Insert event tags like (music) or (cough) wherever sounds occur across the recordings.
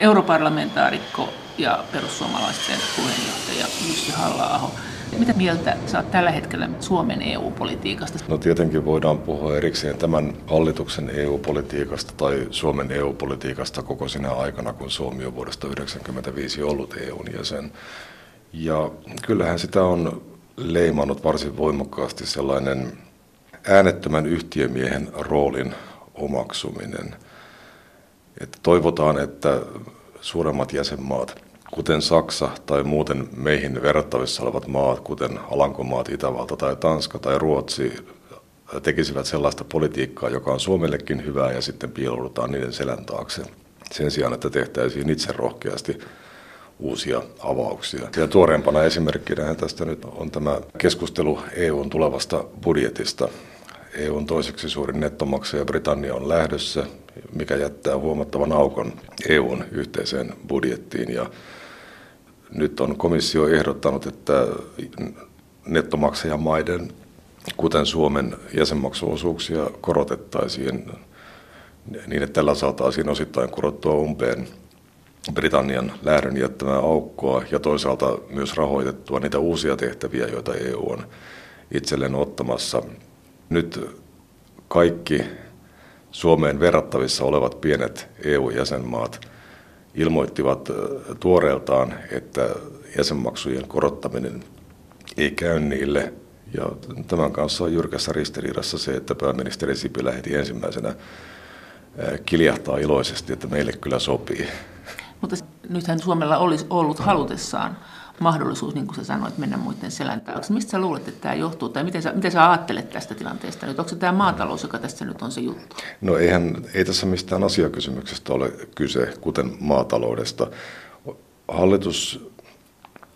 europarlamentaarikko ja perussuomalaisten puheenjohtaja Jussi halla Mitä mieltä saat tällä hetkellä Suomen EU-politiikasta? No tietenkin voidaan puhua erikseen tämän hallituksen EU-politiikasta tai Suomen EU-politiikasta koko sinä aikana, kun Suomi on vuodesta 1995 ollut EUn jäsen. Ja kyllähän sitä on leimannut varsin voimakkaasti sellainen äänettömän yhtiömiehen roolin omaksuminen. Että toivotaan, että suuremmat jäsenmaat, kuten Saksa tai muuten meihin verrattavissa olevat maat, kuten Alankomaat, Itävalta tai Tanska tai Ruotsi, tekisivät sellaista politiikkaa, joka on Suomellekin hyvää ja sitten piiloudutaan niiden selän taakse. Sen sijaan, että tehtäisiin itse rohkeasti uusia avauksia. Ja tuoreempana esimerkkinä tästä nyt on tämä keskustelu EUn tulevasta budjetista. EUn toiseksi suurin nettomaksaja Britannia on lähdössä, mikä jättää huomattavan aukon EUn yhteiseen budjettiin. Ja nyt on komissio ehdottanut, että nettomaksajamaiden, kuten Suomen jäsenmaksuosuuksia, korotettaisiin niin, että tällä saataisiin osittain kurottua umpeen Britannian lähdön jättämää aukkoa ja toisaalta myös rahoitettua niitä uusia tehtäviä, joita EU on itselleen ottamassa. Nyt kaikki Suomeen verrattavissa olevat pienet EU-jäsenmaat ilmoittivat tuoreeltaan, että jäsenmaksujen korottaminen ei käy niille. Ja tämän kanssa on jyrkässä ristiriidassa se, että pääministeri Sipilä heti ensimmäisenä kiljahtaa iloisesti, että meille kyllä sopii. Mutta nythän Suomella olisi ollut halutessaan mahdollisuus, niin kuin sä sanoit, mennä muiden selän taakse. Mistä sä luulet, että tämä johtuu, tai miten sä, miten sä ajattelet tästä tilanteesta nyt? Onko se tämä maatalous, joka tässä nyt on se juttu? No eihän, ei tässä mistään asiakysymyksestä ole kyse, kuten maataloudesta. Hallitus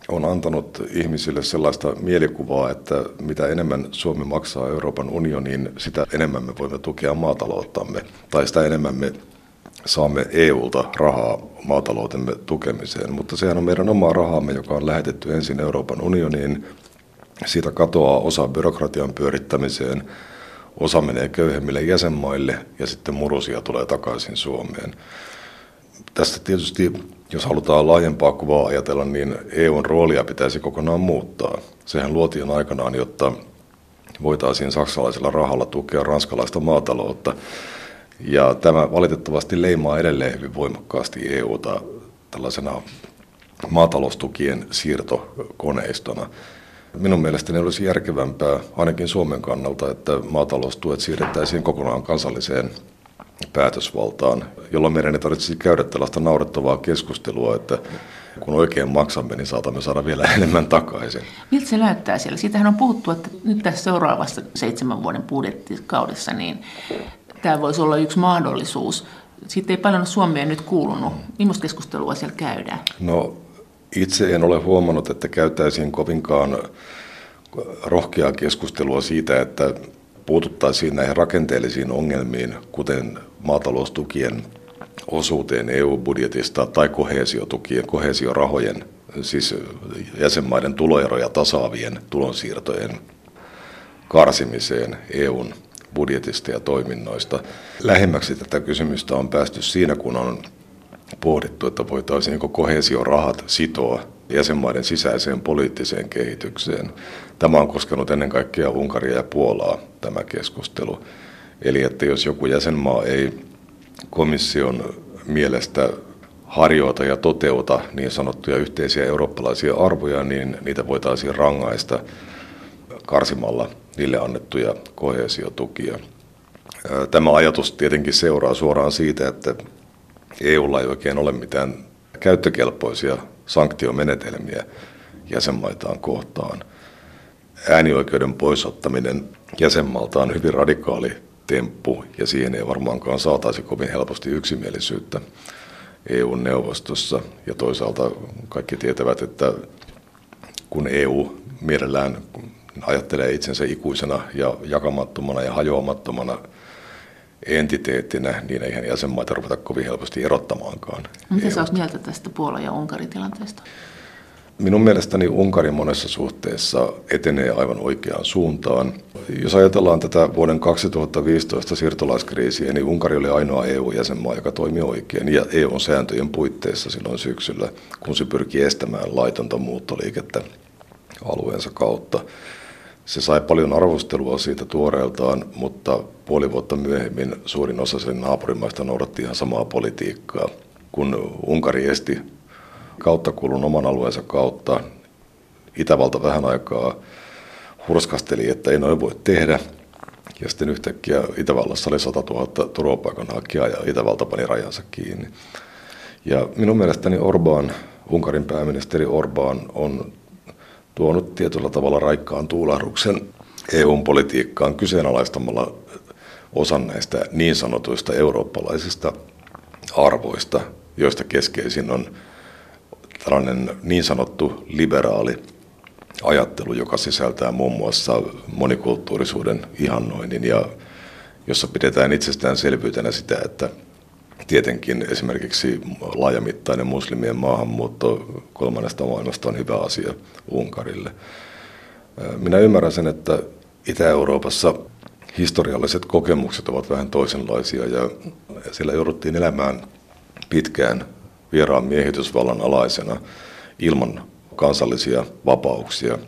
on antanut ihmisille sellaista mielikuvaa, että mitä enemmän Suomi maksaa Euroopan unioniin, sitä enemmän me voimme tukea maatalouttamme, tai sitä enemmän me saamme EUlta rahaa maataloutemme tukemiseen, mutta sehän on meidän omaa rahaamme, joka on lähetetty ensin Euroopan unioniin. Siitä katoaa osa byrokratian pyörittämiseen, osa menee köyhemmille jäsenmaille ja sitten murusia tulee takaisin Suomeen. Tästä tietysti, jos halutaan laajempaa kuvaa ajatella, niin EUn roolia pitäisi kokonaan muuttaa. Sehän luotiin aikanaan, jotta voitaisiin saksalaisella rahalla tukea ranskalaista maataloutta. Ja tämä valitettavasti leimaa edelleen hyvin voimakkaasti EUta tällaisena maataloustukien siirtokoneistona. Minun mielestäni olisi järkevämpää, ainakin Suomen kannalta, että maataloustuet siirrettäisiin kokonaan kansalliseen päätösvaltaan, jolloin meidän ei tarvitsisi käydä tällaista naurettavaa keskustelua, että kun oikein maksamme, niin saatamme saada vielä (laughs) enemmän takaisin. Miltä se näyttää siellä? Siitähän on puhuttu, että nyt tässä seuraavassa seitsemän vuoden budjettikaudessa niin tämä voisi olla yksi mahdollisuus. Siitä ei paljon Suomeen nyt kuulunut. Millaista keskustelua siellä käydään? No itse en ole huomannut, että käytäisiin kovinkaan rohkeaa keskustelua siitä, että puututtaisiin näihin rakenteellisiin ongelmiin, kuten maataloustukien osuuteen EU-budjetista tai kohesiotukien, kohesiorahojen, siis jäsenmaiden tuloeroja tasaavien tulonsiirtojen karsimiseen EUn budjetista ja toiminnoista. Lähemmäksi tätä kysymystä on päästy siinä, kun on pohdittu, että voitaisiinko kohesiorahat sitoa jäsenmaiden sisäiseen poliittiseen kehitykseen. Tämä on koskenut ennen kaikkea Unkaria ja Puolaa, tämä keskustelu. Eli että jos joku jäsenmaa ei komission mielestä harjoita ja toteuta niin sanottuja yhteisiä eurooppalaisia arvoja, niin niitä voitaisiin rangaista karsimalla niille annettuja kohesiotukia. Tämä ajatus tietenkin seuraa suoraan siitä, että EUlla ei oikein ole mitään käyttökelpoisia sanktiomenetelmiä jäsenmaitaan kohtaan. Äänioikeuden poisottaminen jäsenmaalta on hyvin radikaali temppu ja siihen ei varmaankaan saataisi kovin helposti yksimielisyyttä EU-neuvostossa. Ja toisaalta kaikki tietävät, että kun EU mielellään ajattelee itsensä ikuisena ja jakamattomana ja hajoamattomana entiteettinä, niin eihän jäsenmaita ruveta kovin helposti erottamaankaan. Mitä sä mieltä tästä Puola- ja Unkarin tilanteesta? Minun mielestäni Unkari monessa suhteessa etenee aivan oikeaan suuntaan. Jos ajatellaan tätä vuoden 2015 siirtolaiskriisiä, niin Unkari oli ainoa EU-jäsenmaa, joka toimi oikein ja EU-sääntöjen puitteissa silloin syksyllä, kun se pyrki estämään laitonta muuttoliikettä alueensa kautta. Se sai paljon arvostelua siitä tuoreeltaan, mutta puoli vuotta myöhemmin suurin osa sen naapurimaista noudatti ihan samaa politiikkaa. Kun Unkari esti kauttakulun oman alueensa kautta, Itävalta vähän aikaa hurskasteli, että ei noin voi tehdä. Ja sitten yhtäkkiä Itävallassa oli 100 000 turvapaikanhakijaa ja Itävalta pani rajansa kiinni. Ja minun mielestäni Orbán, Unkarin pääministeri Orbán, on tuonut tietyllä tavalla raikkaan tuulahduksen EU-politiikkaan kyseenalaistamalla osan näistä niin sanotuista eurooppalaisista arvoista, joista keskeisin on tällainen niin sanottu liberaali ajattelu, joka sisältää muun muassa monikulttuurisuuden ihannoinnin ja jossa pidetään itsestäänselvyytenä sitä, että tietenkin esimerkiksi laajamittainen muslimien maahanmuutto kolmannesta maailmasta on hyvä asia Unkarille. Minä ymmärrän sen, että Itä-Euroopassa historialliset kokemukset ovat vähän toisenlaisia ja siellä jouduttiin elämään pitkään vieraan miehitysvallan alaisena ilman kansallisia vapauksia.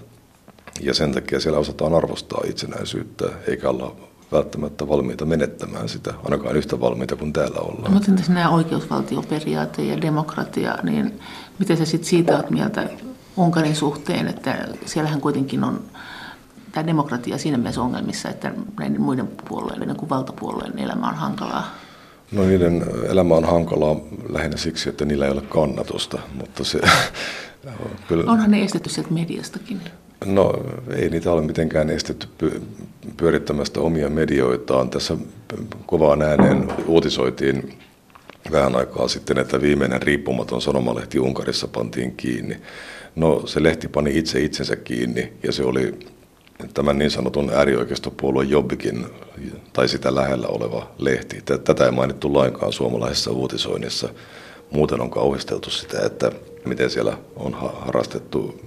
Ja sen takia siellä osataan arvostaa itsenäisyyttä, eikä olla välttämättä valmiita menettämään sitä, ainakaan yhtä valmiita kuin täällä ollaan. Mutta entäs nämä oikeusvaltioperiaate ja demokratia, niin miten sä sitten siitä olet mieltä Unkarin suhteen, että siellähän kuitenkin on tämä demokratia siinä mielessä ongelmissa, että näiden muiden puolueiden kuin valtapuolueen elämä on hankalaa? No niiden elämä on hankalaa lähinnä siksi, että niillä ei ole kannatusta, mutta se... (laughs) kyllä... Onhan ne estetty sieltä mediastakin. No ei niitä ole mitenkään estetty pyörittämästä omia medioitaan. Tässä kovaan ääneen uutisoitiin vähän aikaa sitten, että viimeinen riippumaton sanomalehti Unkarissa pantiin kiinni. No se lehti pani itse itsensä kiinni ja se oli tämän niin sanotun äärioikeistopuolueen Jobbikin tai sitä lähellä oleva lehti. Tätä ei mainittu lainkaan suomalaisessa uutisoinnissa. Muuten on kauhisteltu sitä, että miten siellä on harrastettu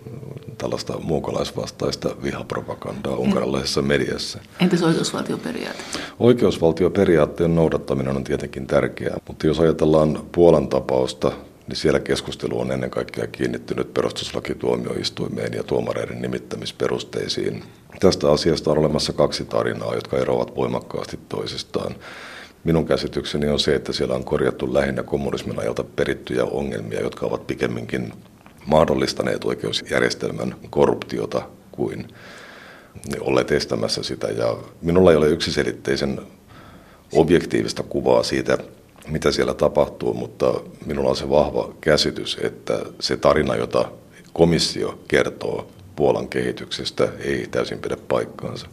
tällaista muukalaisvastaista vihapropagandaa unkarilaisessa mediassa. Entäs oikeusvaltioperiaate? Oikeusvaltioperiaatteen noudattaminen on tietenkin tärkeää, mutta jos ajatellaan Puolan tapausta, niin siellä keskustelu on ennen kaikkea kiinnittynyt perustuslakituomioistuimeen ja tuomareiden nimittämisperusteisiin. Tästä asiasta on olemassa kaksi tarinaa, jotka eroavat voimakkaasti toisistaan. Minun käsitykseni on se, että siellä on korjattu lähinnä kommunismin ajalta perittyjä ongelmia, jotka ovat pikemminkin mahdollistaneet oikeusjärjestelmän korruptiota kuin olleet estämässä sitä. Ja minulla ei ole yksiselitteisen objektiivista kuvaa siitä, mitä siellä tapahtuu, mutta minulla on se vahva käsitys, että se tarina, jota komissio kertoo Puolan kehityksestä, ei täysin pidä paikkaansa.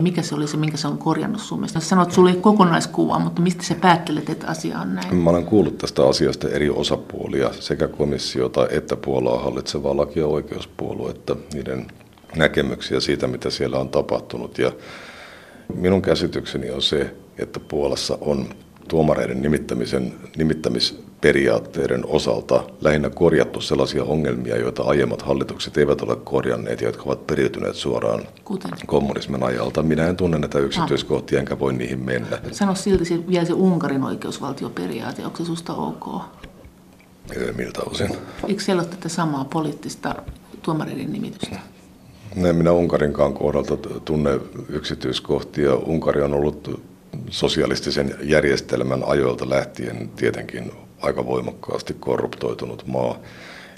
Mikä se oli se, minkä se on korjannut sun mielestä? Sanoit, että sulla ei kokonaiskuva, mutta mistä sä päättelet, että asia on näin? Mä olen kuullut tästä asiasta eri osapuolia, sekä komissiota että Puolaa hallitsevaa laki- ja oikeuspuoluetta, niiden näkemyksiä siitä, mitä siellä on tapahtunut. Ja minun käsitykseni on se, että Puolassa on tuomareiden nimittämisen, nimittämisperiaatteiden osalta lähinnä korjattu sellaisia ongelmia, joita aiemmat hallitukset eivät ole korjanneet ja jotka ovat periytyneet suoraan Kuten? kommunismin ajalta. Minä en tunne näitä yksityiskohtia, enkä voi niihin mennä. Sano silti se, vielä se Unkarin oikeusvaltioperiaate, onko se susta ok? Miltä osin? Eikö siellä ole tätä samaa poliittista tuomareiden nimitystä? En minä Unkarinkaan kohdalta tunne yksityiskohtia. Unkari on ollut sosialistisen järjestelmän ajoilta lähtien tietenkin aika voimakkaasti korruptoitunut maa.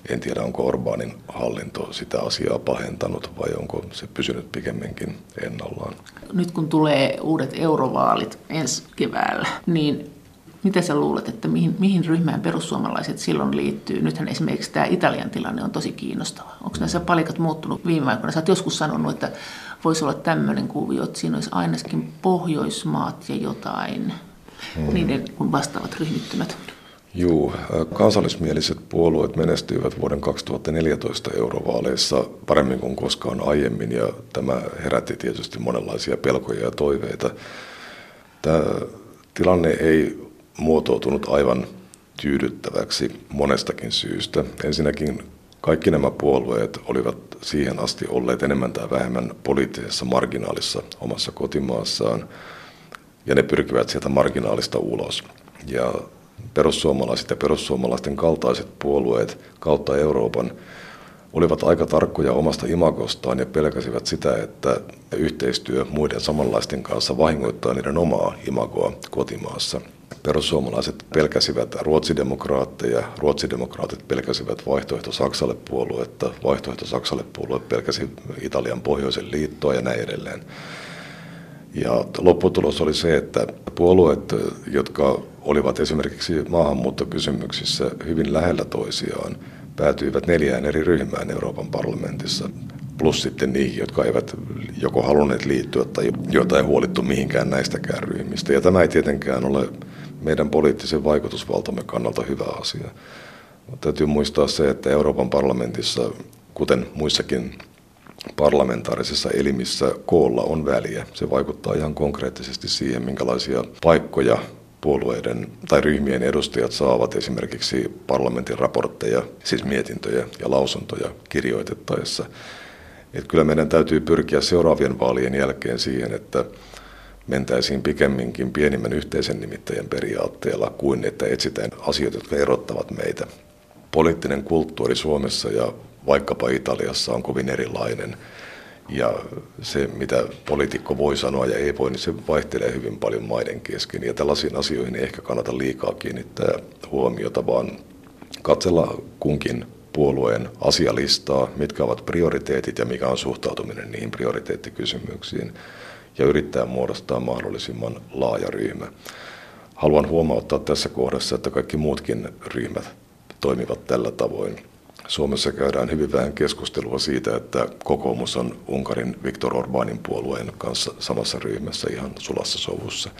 En tiedä, onko Orbanin hallinto sitä asiaa pahentanut vai onko se pysynyt pikemminkin ennallaan. Nyt kun tulee uudet eurovaalit ensi keväällä, niin mitä sä luulet, että mihin, mihin ryhmään perussuomalaiset silloin liittyy? Nythän esimerkiksi tämä Italian tilanne on tosi kiinnostava. Onko näissä palikat muuttunut viime aikoina? Sä oot joskus sanonut, että voisi olla tämmöinen kuvio, että siinä olisi ainakin Pohjoismaat ja jotain, hmm. niiden kuin vastaavat ryhmittymät. Juu, kansallismieliset puolueet menestyivät vuoden 2014 eurovaaleissa paremmin kuin koskaan aiemmin ja tämä herätti tietysti monenlaisia pelkoja ja toiveita. Tämä tilanne ei muotoutunut aivan tyydyttäväksi monestakin syystä. Ensinnäkin Kaikki nämä puolueet olivat siihen asti olleet enemmän tai vähemmän poliittisessa marginaalissa omassa kotimaassaan, ja ne pyrkivät sieltä marginaalista ulos. Ja perussuomalaiset ja perussuomalaisten kaltaiset puolueet kautta Euroopan olivat aika tarkkoja omasta imagostaan ja pelkäsivät sitä, että yhteistyö muiden samanlaisten kanssa vahingoittaa niiden omaa imagoa kotimaassa. Perussuomalaiset pelkäsivät ruotsidemokraatteja, ruotsidemokraatit pelkäsivät vaihtoehto Saksalle puoluetta, vaihtoehto Saksalle puolue pelkäsi Italian pohjoisen liittoa ja näin edelleen. Ja lopputulos oli se, että puolueet, jotka olivat esimerkiksi maahanmuuttokysymyksissä hyvin lähellä toisiaan, päätyivät neljään eri ryhmään Euroopan parlamentissa, plus sitten niihin, jotka eivät joko halunneet liittyä tai joita ei huolittu mihinkään näistäkään ryhmistä. Ja tämä ei tietenkään ole meidän poliittisen vaikutusvaltamme kannalta hyvä asia. Täytyy muistaa se, että Euroopan parlamentissa, kuten muissakin parlamentaarisissa elimissä, koolla on väliä. Se vaikuttaa ihan konkreettisesti siihen, minkälaisia paikkoja puolueiden tai ryhmien edustajat saavat esimerkiksi parlamentin raportteja, siis mietintöjä ja lausuntoja kirjoitettaessa. Että kyllä meidän täytyy pyrkiä seuraavien vaalien jälkeen siihen, että mentäisiin pikemminkin pienimmän yhteisen nimittäjän periaatteella kuin että etsitään asioita, jotka erottavat meitä. Poliittinen kulttuuri Suomessa ja vaikkapa Italiassa on kovin erilainen. Ja se, mitä poliitikko voi sanoa ja ei voi, niin se vaihtelee hyvin paljon maiden kesken. Ja tällaisiin asioihin ei ehkä kannata liikaa kiinnittää huomiota, vaan katsella kunkin puolueen asialistaa, mitkä ovat prioriteetit ja mikä on suhtautuminen niihin prioriteettikysymyksiin ja yrittää muodostaa mahdollisimman laaja ryhmä. Haluan huomauttaa tässä kohdassa, että kaikki muutkin ryhmät toimivat tällä tavoin. Suomessa käydään hyvin vähän keskustelua siitä, että kokoomus on Unkarin Viktor Orbanin puolueen kanssa samassa ryhmässä ihan sulassa sovussa.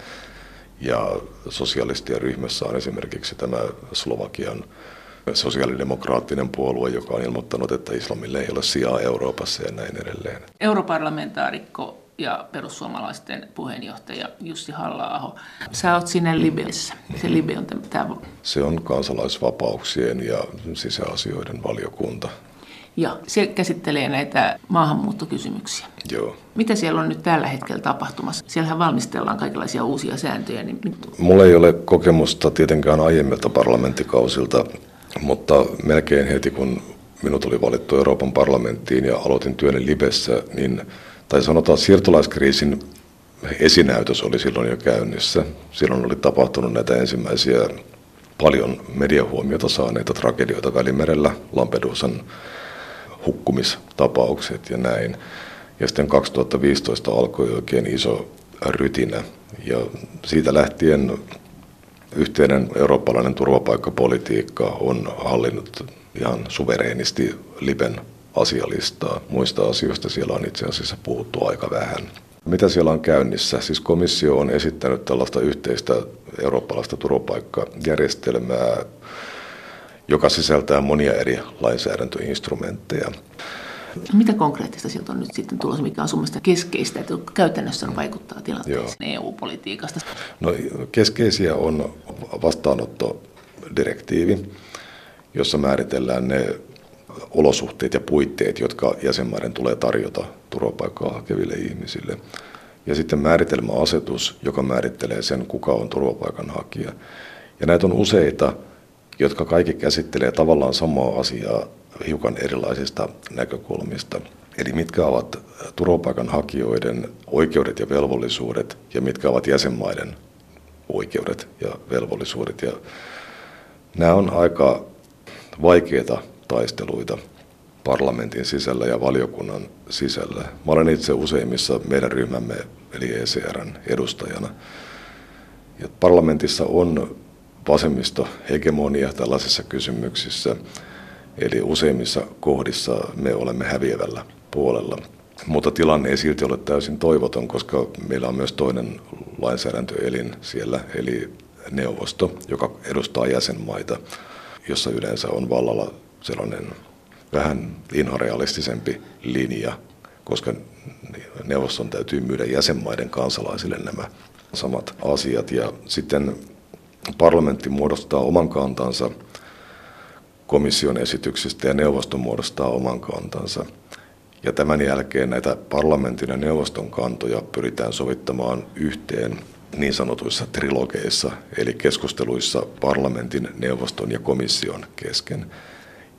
Ja sosialistien ryhmässä on esimerkiksi tämä Slovakian sosiaalidemokraattinen puolue, joka on ilmoittanut, että islamille ei ole sijaa Euroopassa ja näin edelleen. Europarlamentaarikko ja perussuomalaisten puheenjohtaja Jussi halla Sä oot sinne Libyassa. Se Libya on tämä... Se on kansalaisvapauksien ja sisäasioiden valiokunta. Ja se käsittelee näitä maahanmuuttokysymyksiä. Joo. Mitä siellä on nyt tällä hetkellä tapahtumassa? Siellähän valmistellaan kaikenlaisia uusia sääntöjä. Niin... Mulla ei ole kokemusta tietenkään aiemmilta parlamenttikausilta, mutta melkein heti kun minut oli valittu Euroopan parlamenttiin ja aloitin työni Libessä, niin tai sanotaan siirtolaiskriisin esinäytös oli silloin jo käynnissä. Silloin oli tapahtunut näitä ensimmäisiä paljon mediahuomiota saaneita tragedioita Välimerellä, Lampedusan hukkumistapaukset ja näin. Ja sitten 2015 alkoi oikein iso rytinä. Ja siitä lähtien yhteinen eurooppalainen turvapaikkapolitiikka on hallinnut ihan suvereenisti Liben asialistaa. Muista asioista siellä on itse asiassa puhuttu aika vähän. Mitä siellä on käynnissä? Siis komissio on esittänyt tällaista yhteistä eurooppalaista turvapaikkajärjestelmää, joka sisältää monia eri lainsäädäntöinstrumentteja. Mitä konkreettista sieltä on nyt sitten tulossa, mikä on sun keskeistä, että käytännössä vaikuttaa tilanteeseen EU-politiikasta? No, keskeisiä on vastaanottodirektiivi, jossa määritellään ne olosuhteet ja puitteet, jotka jäsenmaiden tulee tarjota turvapaikkaa hakeville ihmisille. Ja sitten määritelmäasetus, joka määrittelee sen, kuka on turvapaikanhakija. Ja näitä on useita, jotka kaikki käsittelee tavallaan samaa asiaa hiukan erilaisista näkökulmista. Eli mitkä ovat turvapaikanhakijoiden oikeudet ja velvollisuudet ja mitkä ovat jäsenmaiden oikeudet ja velvollisuudet. Ja nämä on aika vaikeita taisteluita parlamentin sisällä ja valiokunnan sisällä. Mä olen itse useimmissa meidän ryhmämme, eli ECRn edustajana. Ja parlamentissa on vasemmisto hegemonia tällaisissa kysymyksissä, eli useimmissa kohdissa me olemme häviävällä puolella. Mutta tilanne ei silti ole täysin toivoton, koska meillä on myös toinen lainsäädäntöelin siellä, eli neuvosto, joka edustaa jäsenmaita, jossa yleensä on vallalla sellainen vähän inhorealistisempi linja, koska neuvoston täytyy myydä jäsenmaiden kansalaisille nämä samat asiat. Ja sitten parlamentti muodostaa oman kantansa komission esityksistä ja neuvosto muodostaa oman kantansa. Ja tämän jälkeen näitä parlamentin ja neuvoston kantoja pyritään sovittamaan yhteen niin sanotuissa trilogeissa, eli keskusteluissa parlamentin, neuvoston ja komission kesken.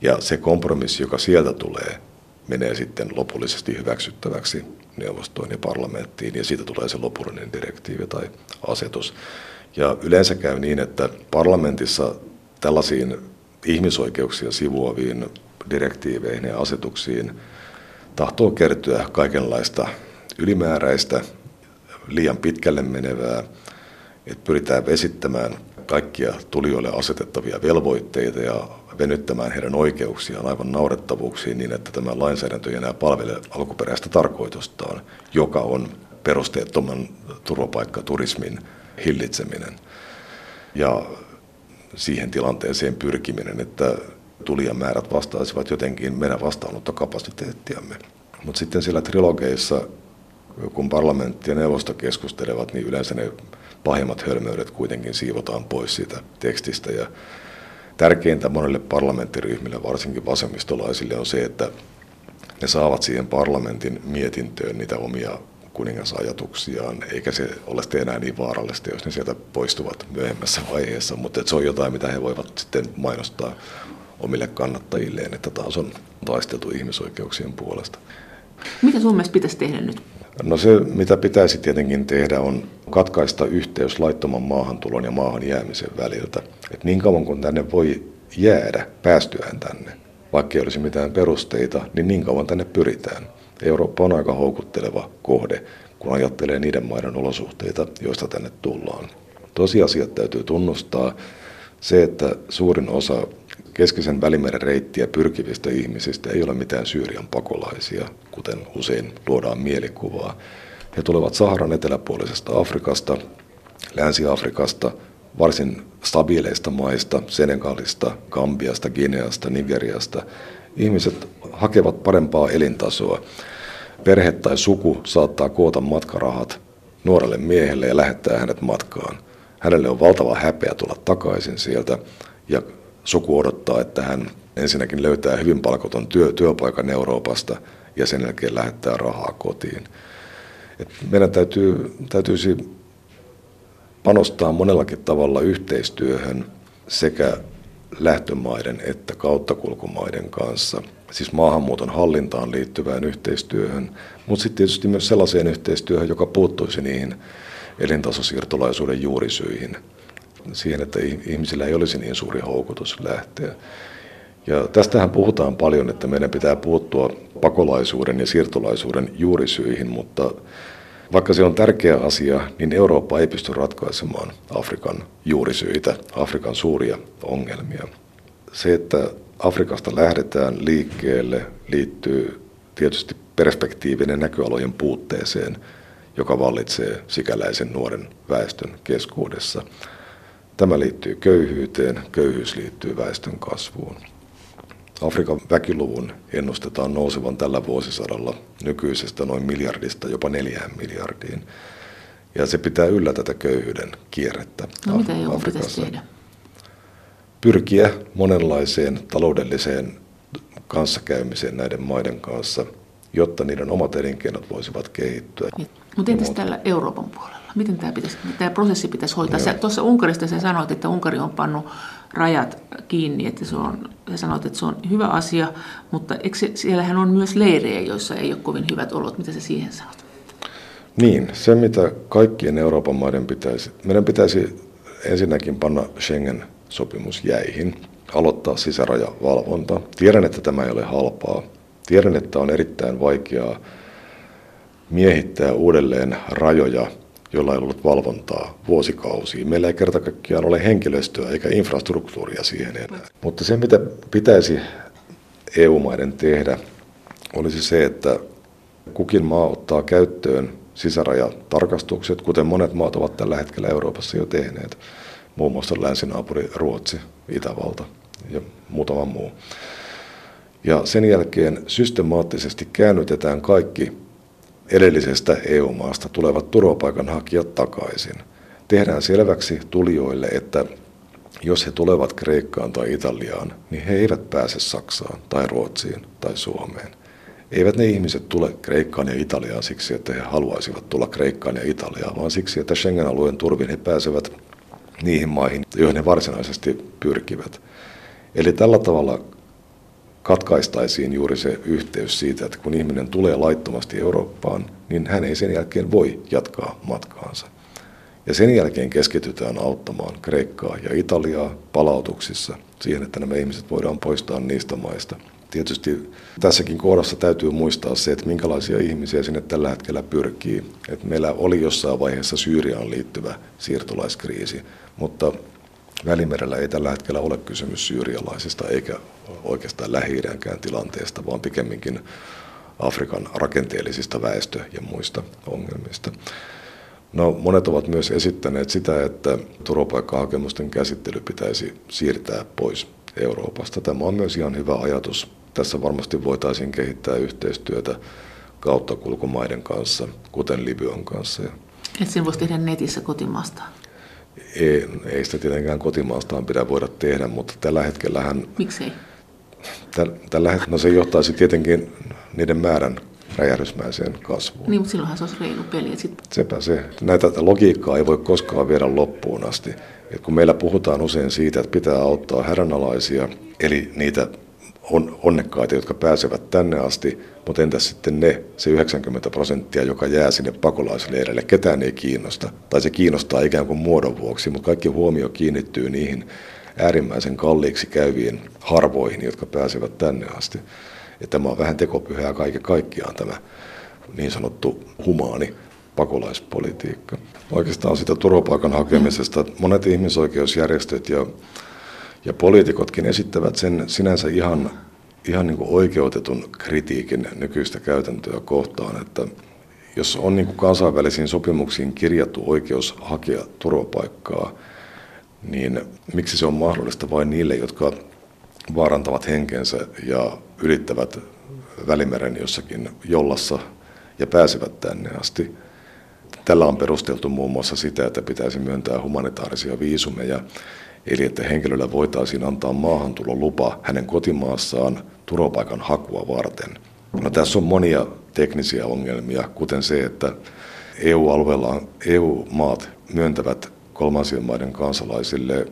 Ja se kompromissi, joka sieltä tulee, menee sitten lopullisesti hyväksyttäväksi neuvostoon ja parlamenttiin, ja siitä tulee se lopullinen direktiivi tai asetus. Ja yleensä käy niin, että parlamentissa tällaisiin ihmisoikeuksia sivuaviin direktiiveihin ja asetuksiin tahtoo kertyä kaikenlaista ylimääräistä, liian pitkälle menevää, että pyritään vesittämään kaikkia tulijoille asetettavia velvoitteita ja venyttämään heidän oikeuksiaan aivan naurettavuuksiin niin, että tämä lainsäädäntö ei enää palvele alkuperäistä tarkoitustaan, joka on perusteettoman turvapaikkaturismin hillitseminen. Ja siihen tilanteeseen pyrkiminen, että tulijamäärät vastaisivat jotenkin meidän vastaanottokapasiteettiamme. Mutta sitten siellä trilogeissa, kun parlamentti ja neuvosto keskustelevat, niin yleensä ne pahimmat hölmöydet kuitenkin siivotaan pois siitä tekstistä. Ja tärkeintä monelle parlamenttiryhmille, varsinkin vasemmistolaisille, on se, että ne saavat siihen parlamentin mietintöön niitä omia kuningasajatuksiaan, eikä se ole enää niin vaarallista, jos ne sieltä poistuvat myöhemmässä vaiheessa, mutta se on jotain, mitä he voivat sitten mainostaa omille kannattajilleen, että taas on taisteltu ihmisoikeuksien puolesta. Mitä mielestä pitäisi tehdä nyt? No se, mitä pitäisi tietenkin tehdä, on katkaista yhteys laittoman maahantulon ja maahan jäämisen väliltä. Et niin kauan kuin tänne voi jäädä päästyään tänne, vaikka ei olisi mitään perusteita, niin niin kauan tänne pyritään. Eurooppa on aika houkutteleva kohde, kun ajattelee niiden maiden olosuhteita, joista tänne tullaan. Tosiasiat täytyy tunnustaa. Se, että suurin osa keskisen välimeren reittiä pyrkivistä ihmisistä ei ole mitään Syyrian pakolaisia, kuten usein luodaan mielikuvaa. He tulevat Saharan eteläpuolisesta Afrikasta, Länsi-Afrikasta, varsin stabiileista maista, Senegalista, Gambiasta, Gineasta, Nigeriasta. Ihmiset hakevat parempaa elintasoa. Perhe tai suku saattaa koota matkarahat nuorelle miehelle ja lähettää hänet matkaan. Hänelle on valtava häpeä tulla takaisin sieltä ja suku odottaa, että hän ensinnäkin löytää hyvin palkoton työ, työpaikan Euroopasta ja sen jälkeen lähettää rahaa kotiin. Et meidän täytyy, täytyisi panostaa monellakin tavalla yhteistyöhön sekä lähtömaiden että kauttakulkumaiden kanssa, siis maahanmuuton hallintaan liittyvään yhteistyöhön, mutta sitten tietysti myös sellaiseen yhteistyöhön, joka puuttuisi niihin elintasosiirtolaisuuden juurisyihin, siihen, että ihmisillä ei olisi niin suuri houkutus lähteä. Ja tästähän puhutaan paljon, että meidän pitää puuttua pakolaisuuden ja siirtolaisuuden juurisyihin, mutta vaikka se on tärkeä asia, niin Eurooppa ei pysty ratkaisemaan Afrikan juurisyitä, Afrikan suuria ongelmia. Se, että Afrikasta lähdetään liikkeelle, liittyy tietysti perspektiivinen näköalojen puutteeseen, joka vallitsee sikäläisen nuoren väestön keskuudessa. Tämä liittyy köyhyyteen, köyhyys liittyy väestön kasvuun. Afrikan väkiluvun ennustetaan nousevan tällä vuosisadalla nykyisestä noin miljardista jopa neljään miljardiin. Ja se pitää yllä tätä köyhyyden kierrettä. No mitä EU pitäisi tehdä? Pyrkiä monenlaiseen taloudelliseen kanssakäymiseen näiden maiden kanssa, jotta niiden omat elinkeinot voisivat kehittyä. Niin. Mutta entäs täällä Euroopan puolella? Miten tämä, pitäisi, tämä prosessi pitäisi hoitaa? Sä, tuossa Unkarista sä sanoit, että Unkari on pannut rajat kiinni, että se on, sä sanoit, että se on hyvä asia, mutta eikö se, siellähän on myös leirejä, joissa ei ole kovin hyvät olot. Mitä sä siihen sanot? Niin, se mitä kaikkien Euroopan maiden pitäisi, meidän pitäisi ensinnäkin panna Schengen-sopimus jäihin, aloittaa sisärajavalvonta. Tiedän, että tämä ei ole halpaa. Tiedän, että on erittäin vaikeaa miehittää uudelleen rajoja jolla ei ollut valvontaa vuosikausiin. Meillä ei kerta kaikkiaan ole henkilöstöä eikä infrastruktuuria siihen enää. Mutta se, mitä pitäisi EU-maiden tehdä, olisi se, että kukin maa ottaa käyttöön sisärajatarkastukset, kuten monet maat ovat tällä hetkellä Euroopassa jo tehneet. Muun muassa länsinaapuri Ruotsi, Itävalta ja muutama muu. Ja sen jälkeen systemaattisesti käännytetään kaikki edellisestä EU-maasta tulevat turvapaikanhakijat takaisin. Tehdään selväksi tulijoille, että jos he tulevat Kreikkaan tai Italiaan, niin he eivät pääse Saksaan tai Ruotsiin tai Suomeen. Eivät ne ihmiset tule Kreikkaan ja Italiaan siksi, että he haluaisivat tulla Kreikkaan ja Italiaan, vaan siksi, että Schengen-alueen turvin he pääsevät niihin maihin, joihin he varsinaisesti pyrkivät. Eli tällä tavalla katkaistaisiin juuri se yhteys siitä, että kun ihminen tulee laittomasti Eurooppaan, niin hän ei sen jälkeen voi jatkaa matkaansa. Ja sen jälkeen keskitytään auttamaan Kreikkaa ja Italiaa palautuksissa siihen, että nämä ihmiset voidaan poistaa niistä maista. Tietysti tässäkin kohdassa täytyy muistaa se, että minkälaisia ihmisiä sinne tällä hetkellä pyrkii. Että meillä oli jossain vaiheessa Syyriaan liittyvä siirtolaiskriisi, mutta Välimerellä ei tällä hetkellä ole kysymys syyrialaisista eikä oikeastaan lähi tilanteesta, vaan pikemminkin Afrikan rakenteellisista väestö- ja muista ongelmista. No, monet ovat myös esittäneet sitä, että turvapaikkahakemusten käsittely pitäisi siirtää pois Euroopasta. Tämä on myös ihan hyvä ajatus. Tässä varmasti voitaisiin kehittää yhteistyötä kauttakulkumaiden kanssa, kuten Libyan kanssa. Että sen voisi tehdä netissä kotimaasta? Ei, ei sitä tietenkään kotimaastaan pidä voida tehdä, mutta tällä hetkellähän... Miksei? Tällä hetkellä, no se johtaisi tietenkin niiden määrän räjähdysmäiseen kasvuun. Niin, mutta silloinhan se olisi reilu peli. Sit... Sepä se. Näitä logiikkaa ei voi koskaan viedä loppuun asti. Et kun meillä puhutaan usein siitä, että pitää auttaa hädänalaisia, eli niitä on, onnekkaita, jotka pääsevät tänne asti, mutta entäs sitten ne, se 90 prosenttia, joka jää sinne pakolaisleireille, ketään ei kiinnosta. Tai se kiinnostaa ikään kuin muodon vuoksi, mutta kaikki huomio kiinnittyy niihin äärimmäisen kalliiksi käyviin harvoihin, jotka pääsevät tänne asti. Ja tämä on vähän tekopyhää kaiken kaikkiaan tämä niin sanottu humaani pakolaispolitiikka. Oikeastaan sitä turvapaikan hakemisesta monet ihmisoikeusjärjestöt ja, ja poliitikotkin esittävät sen sinänsä ihan, ihan niin kuin oikeutetun kritiikin nykyistä käytäntöä kohtaan, että jos on niin kuin kansainvälisiin sopimuksiin kirjattu oikeus hakea turvapaikkaa, niin miksi se on mahdollista vain niille, jotka vaarantavat henkensä ja ylittävät Välimeren jossakin jollassa ja pääsevät tänne asti. Tällä on perusteltu muun muassa sitä, että pitäisi myöntää humanitaarisia viisumeja, eli että henkilöllä voitaisiin antaa maahantulolupa hänen kotimaassaan turvapaikan hakua varten. No, tässä on monia teknisiä ongelmia, kuten se, että EU-alueella EU-maat myöntävät kolmansien maiden kansalaisille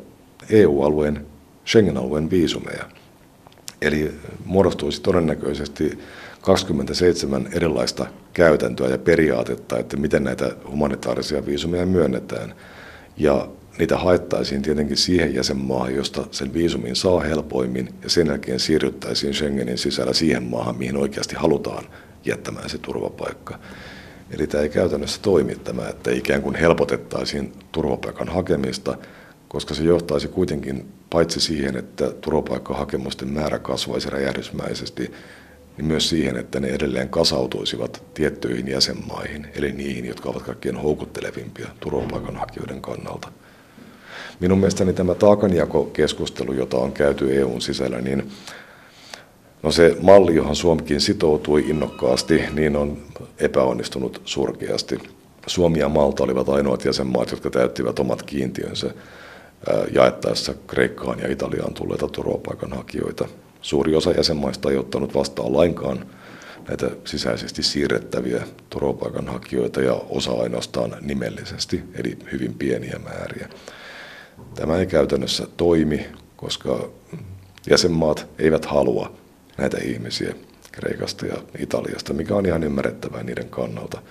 EU-alueen Schengen-alueen viisumeja. Eli muodostuisi todennäköisesti 27 erilaista käytäntöä ja periaatetta, että miten näitä humanitaarisia viisumeja myönnetään. Ja niitä haettaisiin tietenkin siihen jäsenmaahan, josta sen viisumin saa helpoimmin, ja sen jälkeen siirryttäisiin Schengenin sisällä siihen maahan, mihin oikeasti halutaan jättämään se turvapaikka. Eli tämä ei käytännössä toimi tämä, että ikään kuin helpotettaisiin turvapaikan hakemista, koska se johtaisi kuitenkin paitsi siihen, että turvapaikkahakemusten määrä kasvaisi räjähdysmäisesti, niin myös siihen, että ne edelleen kasautuisivat tiettyihin jäsenmaihin, eli niihin, jotka ovat kaikkein houkuttelevimpia turvapaikanhakijoiden kannalta. Minun mielestäni tämä taakanjakokeskustelu, jota on käyty EUn sisällä, niin no se malli, johon Suomikin sitoutui innokkaasti, niin on epäonnistunut surkeasti. Suomi ja Malta olivat ainoat jäsenmaat, jotka täyttivät omat kiintiönsä jaettaessa Kreikkaan ja Italiaan tulleita turvapaikanhakijoita. Suuri osa jäsenmaista ei ottanut vastaan lainkaan näitä sisäisesti siirrettäviä turvapaikanhakijoita ja osa ainoastaan nimellisesti, eli hyvin pieniä määriä. Tämä ei käytännössä toimi, koska jäsenmaat eivät halua näitä ihmisiä Kreikasta ja Italiasta, mikä on ihan ymmärrettävää niiden kannalta.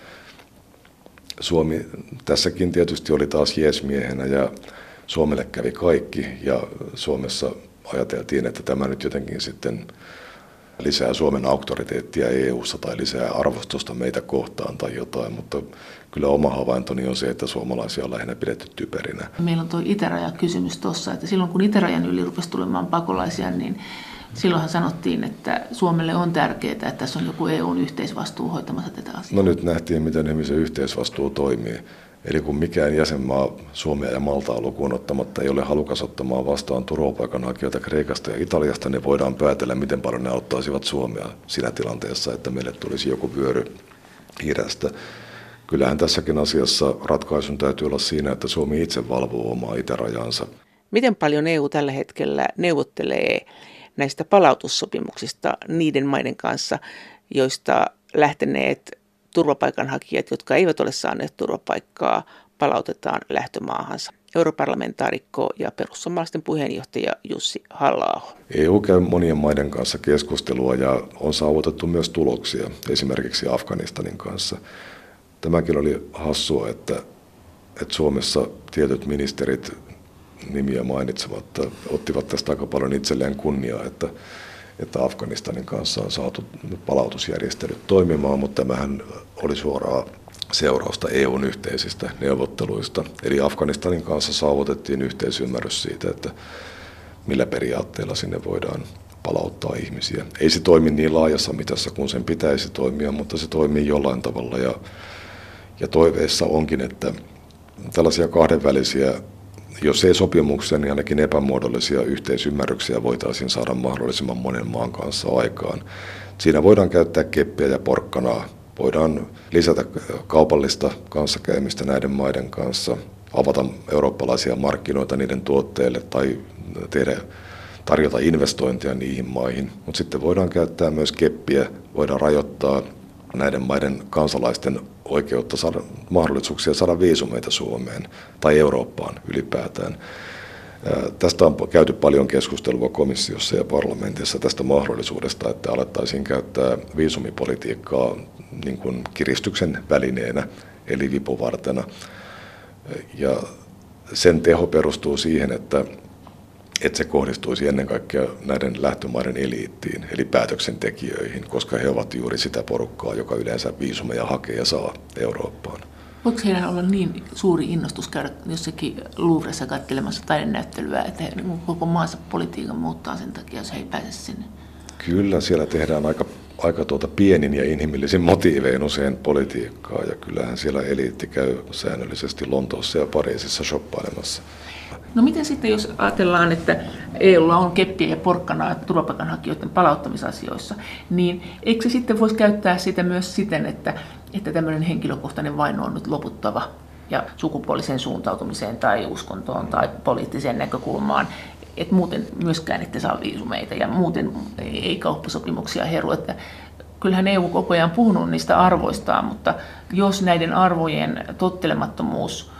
Suomi tässäkin tietysti oli taas jeesmiehenä ja Suomelle kävi kaikki ja Suomessa ajateltiin, että tämä nyt jotenkin sitten lisää Suomen auktoriteettia EU-ssa tai lisää arvostusta meitä kohtaan tai jotain, mutta kyllä oma havaintoni on se, että suomalaisia on lähinnä pidetty typerinä. Meillä on tuo itärajakysymys tuossa, että silloin kun itärajan yli rupesi tulemaan pakolaisia, niin silloinhan sanottiin, että Suomelle on tärkeää, että tässä on joku EUn yhteisvastuu hoitamassa tätä asiaa. No nyt nähtiin, miten se yhteisvastuu toimii. Eli kun mikään jäsenmaa Suomea ja Maltaa lukuun ottamatta ei ole halukas ottamaan vastaan turvapaikanhakijoita Kreikasta ja Italiasta, niin voidaan päätellä, miten paljon ne auttaisivat Suomea siinä tilanteessa, että meille tulisi joku vyöry idästä. Kyllähän tässäkin asiassa ratkaisun täytyy olla siinä, että Suomi itse valvoo omaa itärajansa. Miten paljon EU tällä hetkellä neuvottelee näistä palautussopimuksista niiden maiden kanssa, joista lähteneet turvapaikanhakijat, jotka eivät ole saaneet turvapaikkaa, palautetaan lähtömaahansa. Europarlamentaarikko ja perussuomalaisten puheenjohtaja Jussi halla EU käy monien maiden kanssa keskustelua ja on saavutettu myös tuloksia, esimerkiksi Afganistanin kanssa. Tämäkin oli hassua, että, että Suomessa tietyt ministerit nimiä mainitsematta ottivat tästä aika paljon itselleen kunniaa, että, että Afganistanin kanssa on saatu palautusjärjestelyt toimimaan, mutta tämähän oli suoraa seurausta EUn yhteisistä neuvotteluista. Eli Afganistanin kanssa saavutettiin yhteisymmärrys siitä, että millä periaatteella sinne voidaan palauttaa ihmisiä. Ei se toimi niin laajassa mitassa kuin sen pitäisi toimia, mutta se toimii jollain tavalla ja, ja toiveessa onkin, että tällaisia kahdenvälisiä, jos ei sopimuksia, niin ainakin epämuodollisia yhteisymmärryksiä voitaisiin saada mahdollisimman monen maan kanssa aikaan. Siinä voidaan käyttää keppiä ja porkkanaa voidaan lisätä kaupallista kanssakäymistä näiden maiden kanssa, avata eurooppalaisia markkinoita niiden tuotteille tai tehdä, tarjota investointia niihin maihin. Mutta sitten voidaan käyttää myös keppiä, voidaan rajoittaa näiden maiden kansalaisten oikeutta saada mahdollisuuksia saada viisumeita Suomeen tai Eurooppaan ylipäätään. Tästä on käyty paljon keskustelua komissiossa ja parlamentissa tästä mahdollisuudesta, että alettaisiin käyttää viisumipolitiikkaa niin kuin kiristyksen välineenä, eli vipuvartena. Ja sen teho perustuu siihen, että, että se kohdistuisi ennen kaikkea näiden lähtömaiden eliittiin, eli päätöksentekijöihin, koska he ovat juuri sitä porukkaa, joka yleensä viisumeja hakee ja saa Eurooppaan. Voiko heidän olla niin suuri innostus käydä jossakin Louvressa katselemassa taidenäyttelyä, että he koko maansa politiikan muuttaa sen takia, jos he ei pääse sinne? Kyllä, siellä tehdään aika, aika tuota pienin ja inhimillisin motiivein usein politiikkaa, ja kyllähän siellä eliitti käy säännöllisesti Lontoossa ja Pariisissa shoppailemassa. No miten sitten, jos ajatellaan, että EUlla on keppiä ja porkkanaa turvapaikanhakijoiden palauttamisasioissa, niin eikö se sitten voisi käyttää sitä myös siten, että, että tämmöinen henkilökohtainen vaino on nyt loputtava ja sukupuoliseen suuntautumiseen tai uskontoon tai poliittiseen näkökulmaan, että muuten myöskään ette saa viisumeita ja muuten ei kauppasopimuksia heru, että kyllähän EU koko ajan puhunut niistä arvoistaan, mutta jos näiden arvojen tottelemattomuus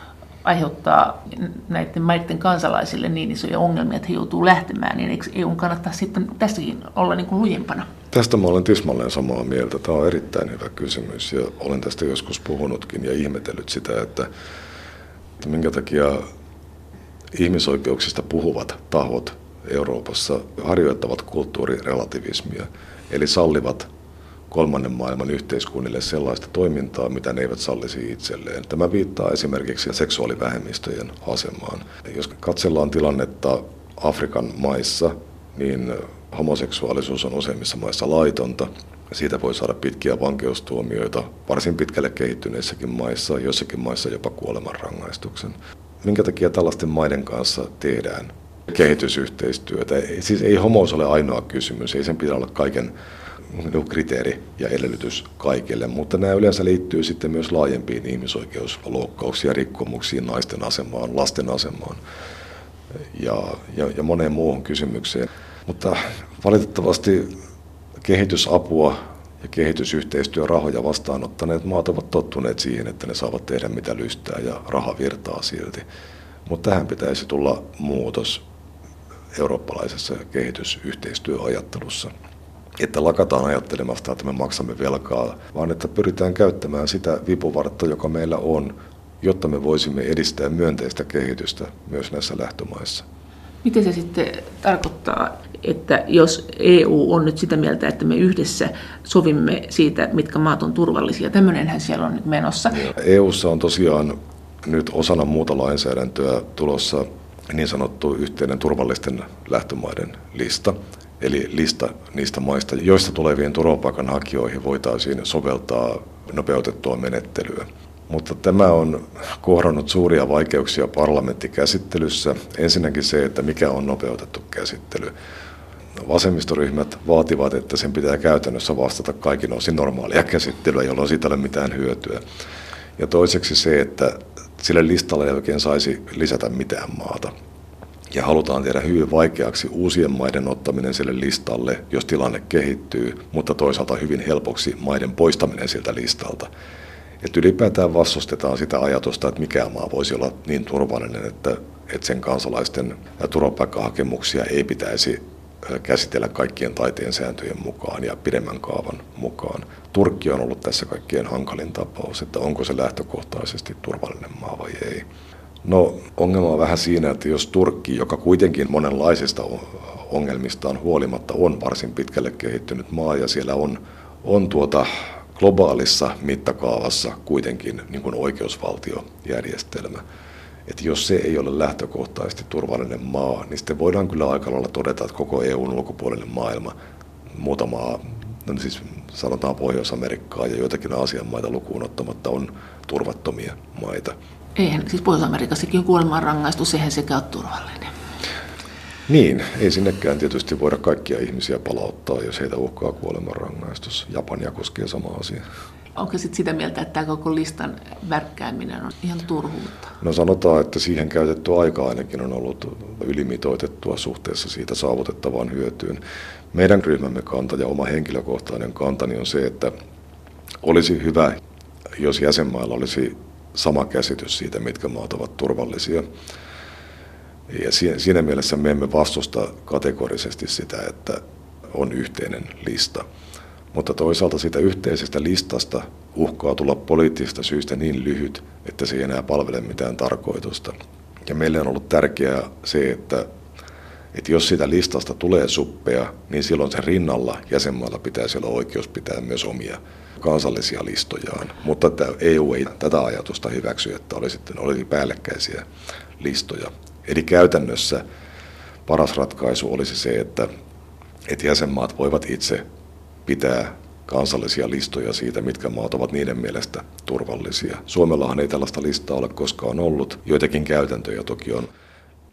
aiheuttaa näiden maiden kansalaisille niin isoja ongelmia, että he joutuu lähtemään, niin eikö EU kannattaa sitten tässäkin olla niin kuin lujempana? Tästä mä olen tismalleen samaa mieltä. Tämä on erittäin hyvä kysymys ja olen tästä joskus puhunutkin ja ihmetellyt sitä, että, että minkä takia ihmisoikeuksista puhuvat tahot Euroopassa harjoittavat kulttuurirelativismia, eli sallivat kolmannen maailman yhteiskunnille sellaista toimintaa, mitä ne eivät sallisi itselleen. Tämä viittaa esimerkiksi seksuaalivähemmistöjen asemaan. Jos katsellaan tilannetta Afrikan maissa, niin homoseksuaalisuus on useimmissa maissa laitonta. Siitä voi saada pitkiä vankeustuomioita varsin pitkälle kehittyneissäkin maissa, joissakin maissa jopa kuolemanrangaistuksen. Minkä takia tällaisten maiden kanssa tehdään kehitysyhteistyötä? Siis ei homous ole ainoa kysymys, ei sen pidä olla kaiken kriteeri ja edellytys kaikille, mutta nämä yleensä liittyy sitten myös laajempiin ihmisoikeusloukkauksiin ja rikkomuksiin, naisten asemaan, lasten asemaan ja, ja, ja moneen muuhun kysymykseen. Mutta valitettavasti kehitysapua ja kehitysyhteistyörahoja vastaanottaneet maat ovat tottuneet siihen, että ne saavat tehdä mitä lystää ja raha virtaa silti. Mutta tähän pitäisi tulla muutos eurooppalaisessa kehitysyhteistyöajattelussa että lakataan ajattelemasta, että me maksamme velkaa, vaan että pyritään käyttämään sitä vipuvartta, joka meillä on, jotta me voisimme edistää myönteistä kehitystä myös näissä lähtömaissa. Miten se sitten tarkoittaa, että jos EU on nyt sitä mieltä, että me yhdessä sovimme siitä, mitkä maat on turvallisia, tämmöinenhän siellä on nyt menossa. EUssa on tosiaan nyt osana muuta lainsäädäntöä tulossa niin sanottu yhteinen turvallisten lähtömaiden lista, eli lista niistä maista, joista tuleviin turvapaikanhakijoihin voitaisiin soveltaa nopeutettua menettelyä. Mutta tämä on kohdannut suuria vaikeuksia parlamenttikäsittelyssä. Ensinnäkin se, että mikä on nopeutettu käsittely. Vasemmistoryhmät vaativat, että sen pitää käytännössä vastata kaikin osin normaalia käsittelyä, jolloin siitä ei ole mitään hyötyä. Ja toiseksi se, että sille listalle ei oikein saisi lisätä mitään maata. Ja halutaan tehdä hyvin vaikeaksi uusien maiden ottaminen sille listalle, jos tilanne kehittyy, mutta toisaalta hyvin helpoksi maiden poistaminen siltä listalta. Että ylipäätään vastustetaan sitä ajatusta, että mikään maa voisi olla niin turvallinen, että, että sen kansalaisten turvapaikkahakemuksia ei pitäisi käsitellä kaikkien taiteen sääntöjen mukaan ja pidemmän kaavan mukaan. Turkki on ollut tässä kaikkien hankalin tapaus, että onko se lähtökohtaisesti turvallinen maa vai ei. No ongelma on vähän siinä, että jos Turkki, joka kuitenkin monenlaisista ongelmistaan huolimatta on varsin pitkälle kehittynyt maa ja siellä on, on tuota globaalissa mittakaavassa kuitenkin niin kuin oikeusvaltiojärjestelmä. Että jos se ei ole lähtökohtaisesti turvallinen maa, niin sitten voidaan kyllä aika lailla todeta, että koko EUn ulkopuolinen maailma, muutamaa, no siis sanotaan Pohjois-Amerikkaa ja joitakin Aasian maita lukuun ottamatta on turvattomia maita. Eihän, siis Pohjois-Amerikassakin on kuolemanrangaistus, eihän sekä ole turvallinen. Niin, ei sinnekään tietysti voida kaikkia ihmisiä palauttaa, jos heitä uhkaa kuolemanrangaistus. Japania koskee sama asia. Onko sitten sitä mieltä, että tämä koko listan värkkääminen on ihan turhuutta? No sanotaan, että siihen käytetty aika ainakin on ollut ylimitoitettua suhteessa siitä saavutettavaan hyötyyn. Meidän ryhmämme kanta ja oma henkilökohtainen kantani on se, että olisi hyvä, jos jäsenmailla olisi sama käsitys siitä, mitkä maat ovat turvallisia. Ja siinä mielessä me emme vastusta kategorisesti sitä, että on yhteinen lista. Mutta toisaalta siitä yhteisestä listasta uhkaa tulla poliittisista syistä niin lyhyt, että se ei enää palvele mitään tarkoitusta. Ja meille on ollut tärkeää se, että, että jos siitä listasta tulee suppea, niin silloin sen rinnalla jäsenmailla pitäisi olla oikeus pitää myös omia kansallisia listojaan. Mutta että EU ei tätä ajatusta hyväksy, että olisi, olisi päällekkäisiä listoja. Eli käytännössä paras ratkaisu olisi se, että, että jäsenmaat voivat itse pitää kansallisia listoja siitä, mitkä maat ovat niiden mielestä turvallisia. Suomellahan ei tällaista listaa ole koskaan ollut. Joitakin käytäntöjä toki on.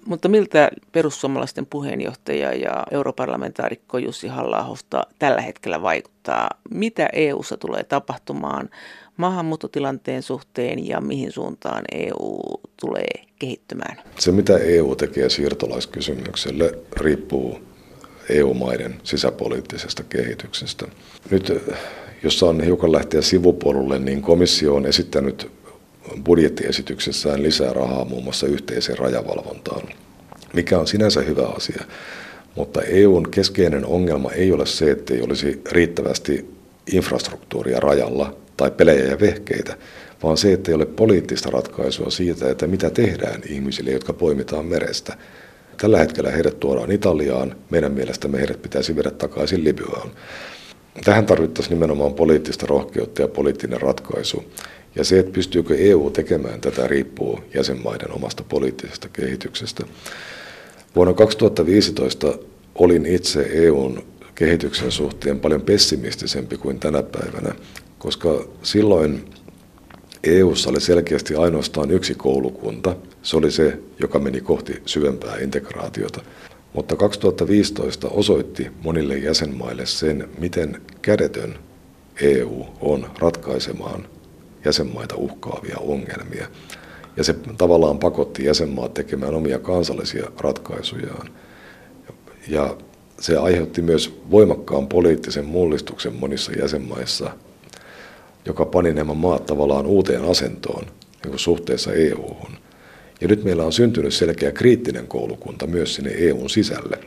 Mutta miltä perussuomalaisten puheenjohtaja ja europarlamentaarikko Jussi halla tällä hetkellä vaikuttaa? Mitä EU:ssa tulee tapahtumaan maahanmuuttotilanteen suhteen ja mihin suuntaan EU tulee kehittymään? Se, mitä EU tekee siirtolaiskysymykselle, riippuu EU-maiden sisäpoliittisesta kehityksestä. Nyt, jos on hiukan lähteä sivupolulle, niin komissio on esittänyt budjettiesityksessään lisää rahaa muun muassa yhteiseen rajavalvontaan, mikä on sinänsä hyvä asia. Mutta EUn keskeinen ongelma ei ole se, että ei olisi riittävästi infrastruktuuria rajalla tai pelejä ja vehkeitä, vaan se, että ei ole poliittista ratkaisua siitä, että mitä tehdään ihmisille, jotka poimitaan merestä. Tällä hetkellä heidät tuodaan Italiaan, meidän mielestämme heidät pitäisi viedä takaisin Libyaan. Tähän tarvittaisiin nimenomaan poliittista rohkeutta ja poliittinen ratkaisu. Ja se, että pystyykö EU tekemään tätä, riippuu jäsenmaiden omasta poliittisesta kehityksestä. Vuonna 2015 olin itse EUn kehityksen suhteen paljon pessimistisempi kuin tänä päivänä, koska silloin EU:ssa oli selkeästi ainoastaan yksi koulukunta. Se oli se, joka meni kohti syvempää integraatiota. Mutta 2015 osoitti monille jäsenmaille sen, miten kädetön EU on ratkaisemaan jäsenmaita uhkaavia ongelmia. Ja se tavallaan pakotti jäsenmaat tekemään omia kansallisia ratkaisujaan. Ja se aiheutti myös voimakkaan poliittisen mullistuksen monissa jäsenmaissa, joka pani nämä maat tavallaan uuteen asentoon niin suhteessa EU-hun. Ja nyt meillä on syntynyt selkeä kriittinen koulukunta myös sinne EUn sisälle.